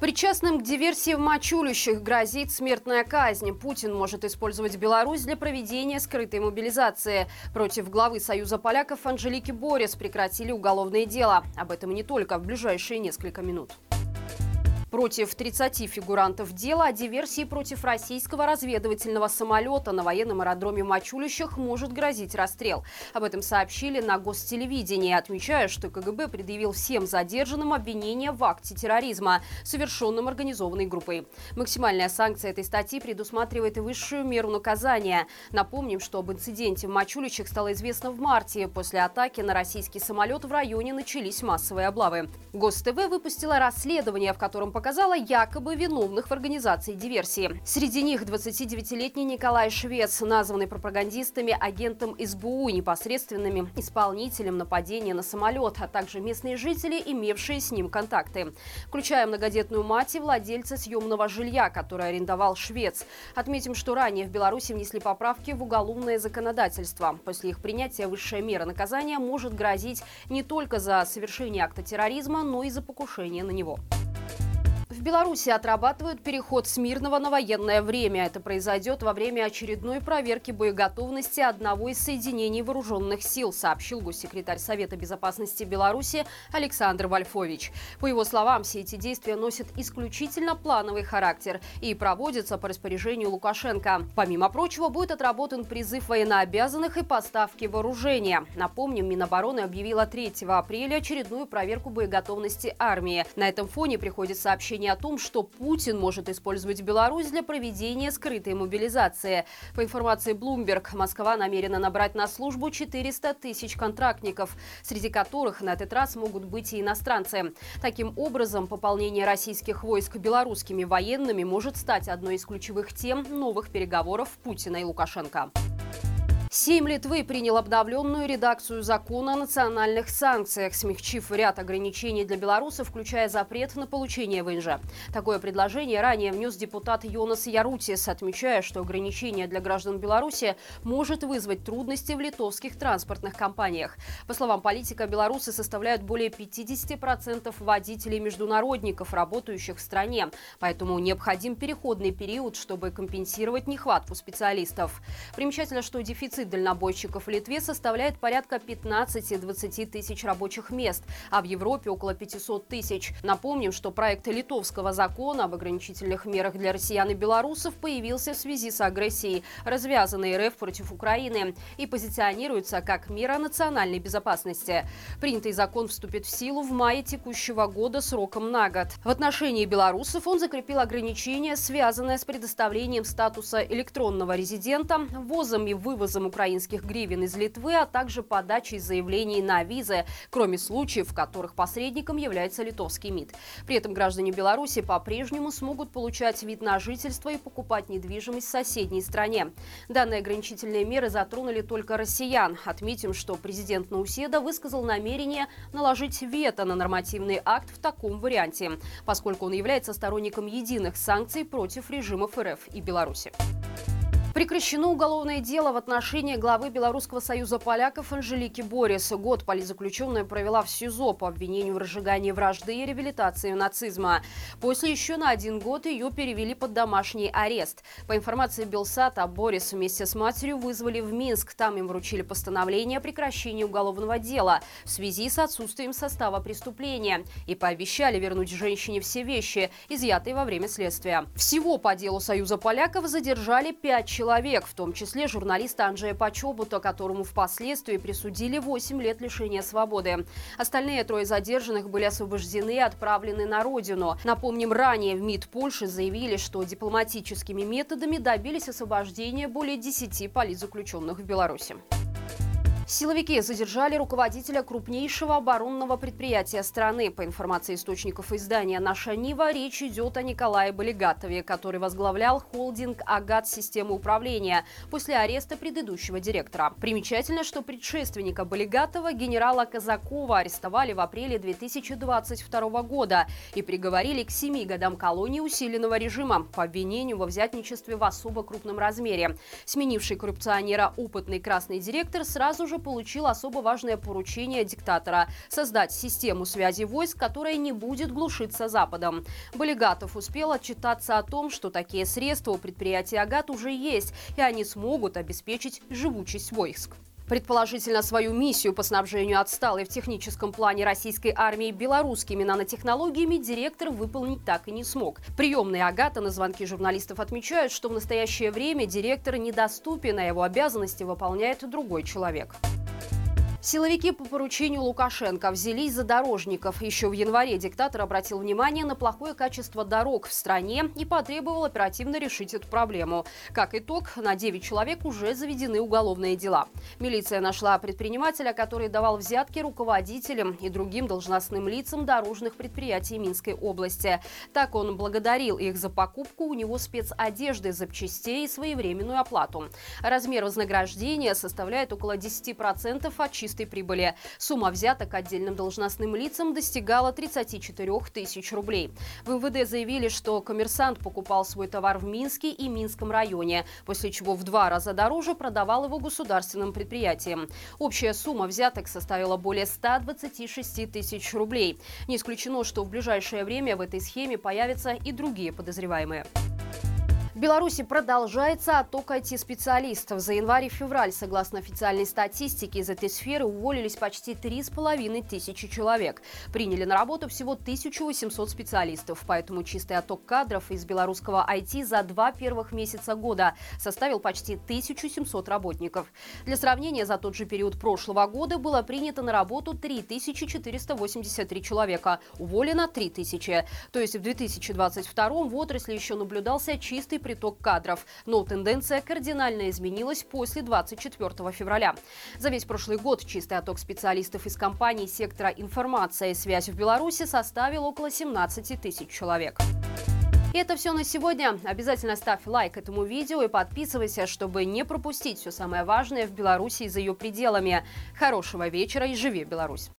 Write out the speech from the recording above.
Причастным к диверсии в Мачулющих грозит смертная казнь. Путин может использовать Беларусь для проведения скрытой мобилизации. Против главы Союза поляков Анжелики Борис прекратили уголовное дело. Об этом не только в ближайшие несколько минут. Против 30 фигурантов дела о диверсии против российского разведывательного самолета на военном аэродроме Мачулищах может грозить расстрел. Об этом сообщили на гостелевидении, отмечая, что КГБ предъявил всем задержанным обвинение в акте терроризма, совершенном организованной группой. Максимальная санкция этой статьи предусматривает и высшую меру наказания. Напомним, что об инциденте в Мачулищах стало известно в марте. После атаки на российский самолет в районе начались массовые облавы. ГосТВ выпустила расследование, в котором показала якобы виновных в организации диверсии. Среди них 29-летний Николай Швец, названный пропагандистами агентом СБУ, непосредственными исполнителем нападения на самолет, а также местные жители, имевшие с ним контакты, включая многодетную мать и владельца съемного жилья, который арендовал Швец. Отметим, что ранее в Беларуси внесли поправки в уголовное законодательство. После их принятия высшая мера наказания может грозить не только за совершение акта терроризма, но и за покушение на него. В Беларуси отрабатывают переход с мирного на военное время. Это произойдет во время очередной проверки боеготовности одного из соединений вооруженных сил, сообщил госсекретарь Совета безопасности Беларуси Александр Вольфович. По его словам, все эти действия носят исключительно плановый характер и проводятся по распоряжению Лукашенко. Помимо прочего, будет отработан призыв военнообязанных и поставки вооружения. Напомним, Минобороны объявила 3 апреля очередную проверку боеготовности армии. На этом фоне приходит сообщение о том, что Путин может использовать Беларусь для проведения скрытой мобилизации. По информации Bloomberg, Москва намерена набрать на службу 400 тысяч контрактников, среди которых на этот раз могут быть и иностранцы. Таким образом, пополнение российских войск белорусскими военными может стать одной из ключевых тем новых переговоров Путина и Лукашенко. Сейм Литвы принял обновленную редакцию закона о национальных санкциях, смягчив ряд ограничений для белорусов, включая запрет на получение ВНЖ. Такое предложение ранее внес депутат Йонас Ярутис, отмечая, что ограничение для граждан Беларуси может вызвать трудности в литовских транспортных компаниях. По словам политика, белорусы составляют более 50% водителей-международников, работающих в стране. Поэтому необходим переходный период, чтобы компенсировать нехватку специалистов. Примечательно, что дефицит Дефицит дальнобойщиков в Литве составляет порядка 15-20 тысяч рабочих мест, а в Европе около 500 тысяч. Напомним, что проект литовского закона об ограничительных мерах для россиян и белорусов появился в связи с агрессией, развязанной РФ против Украины, и позиционируется как мера национальной безопасности. Принятый закон вступит в силу в мае текущего года сроком на год. В отношении белорусов он закрепил ограничения, связанные с предоставлением статуса электронного резидента, ввозом и вывозом украинских гривен из Литвы, а также подачей заявлений на визы, кроме случаев, в которых посредником является литовский МИД. При этом граждане Беларуси по-прежнему смогут получать вид на жительство и покупать недвижимость в соседней стране. Данные ограничительные меры затронули только россиян. Отметим, что президент Науседа высказал намерение наложить вето на нормативный акт в таком варианте, поскольку он является сторонником единых санкций против режимов РФ и Беларуси. Прекращено уголовное дело в отношении главы Белорусского союза поляков Анжелики Борис. Год политзаключенная провела в СИЗО по обвинению в разжигании вражды и реабилитации нацизма. После еще на один год ее перевели под домашний арест. По информации Белсата, Борис вместе с матерью вызвали в Минск. Там им вручили постановление о прекращении уголовного дела в связи с отсутствием состава преступления и пообещали вернуть женщине все вещи, изъятые во время следствия. Всего по делу Союза поляков задержали пять человек человек, в том числе журналиста Анджея Почобута, которому впоследствии присудили 8 лет лишения свободы. Остальные трое задержанных были освобождены и отправлены на родину. Напомним, ранее в МИД Польши заявили, что дипломатическими методами добились освобождения более 10 политзаключенных в Беларуси. Силовики задержали руководителя крупнейшего оборонного предприятия страны. По информации источников издания «Наша Нива», речь идет о Николае Болигатове, который возглавлял холдинг «Агат. Системы управления» после ареста предыдущего директора. Примечательно, что предшественника Болигатова, генерала Казакова, арестовали в апреле 2022 года и приговорили к семи годам колонии усиленного режима по обвинению во взятничестве в особо крупном размере. Сменивший коррупционера опытный красный директор сразу же получил особо важное поручение диктатора – создать систему связи войск, которая не будет глушиться Западом. Болигатов успел отчитаться о том, что такие средства у предприятия «Агат» уже есть, и они смогут обеспечить живучесть войск. Предположительно, свою миссию по снабжению отсталой в техническом плане российской армии белорусскими нанотехнологиями директор выполнить так и не смог. Приемные Агата на звонки журналистов отмечают, что в настоящее время директор недоступен, а его обязанности выполняет другой человек. Силовики по поручению Лукашенко взялись за дорожников. Еще в январе диктатор обратил внимание на плохое качество дорог в стране и потребовал оперативно решить эту проблему. Как итог, на 9 человек уже заведены уголовные дела. Милиция нашла предпринимателя, который давал взятки руководителям и другим должностным лицам дорожных предприятий Минской области. Так он благодарил их за покупку у него спецодежды, запчастей и своевременную оплату. Размер вознаграждения составляет около 10% от чистой чистой прибыли. Сумма взяток отдельным должностным лицам достигала 34 тысяч рублей. В МВД заявили, что коммерсант покупал свой товар в Минске и Минском районе, после чего в два раза дороже продавал его государственным предприятиям. Общая сумма взяток составила более 126 тысяч рублей. Не исключено, что в ближайшее время в этой схеме появятся и другие подозреваемые. В Беларуси продолжается отток IT-специалистов. За январь и февраль, согласно официальной статистике, из этой сферы уволились почти 3,5 тысячи человек. Приняли на работу всего 1800 специалистов. Поэтому чистый отток кадров из белорусского IT за два первых месяца года составил почти 1700 работников. Для сравнения, за тот же период прошлого года было принято на работу 3483 человека, уволено 3000. То есть в 2022 в отрасли еще наблюдался чистый приток кадров. Но тенденция кардинально изменилась после 24 февраля. За весь прошлый год чистый отток специалистов из компаний сектора информация и связь в Беларуси составил около 17 тысяч человек. И это все на сегодня. Обязательно ставь лайк этому видео и подписывайся, чтобы не пропустить все самое важное в Беларуси и за ее пределами. Хорошего вечера и живи Беларусь!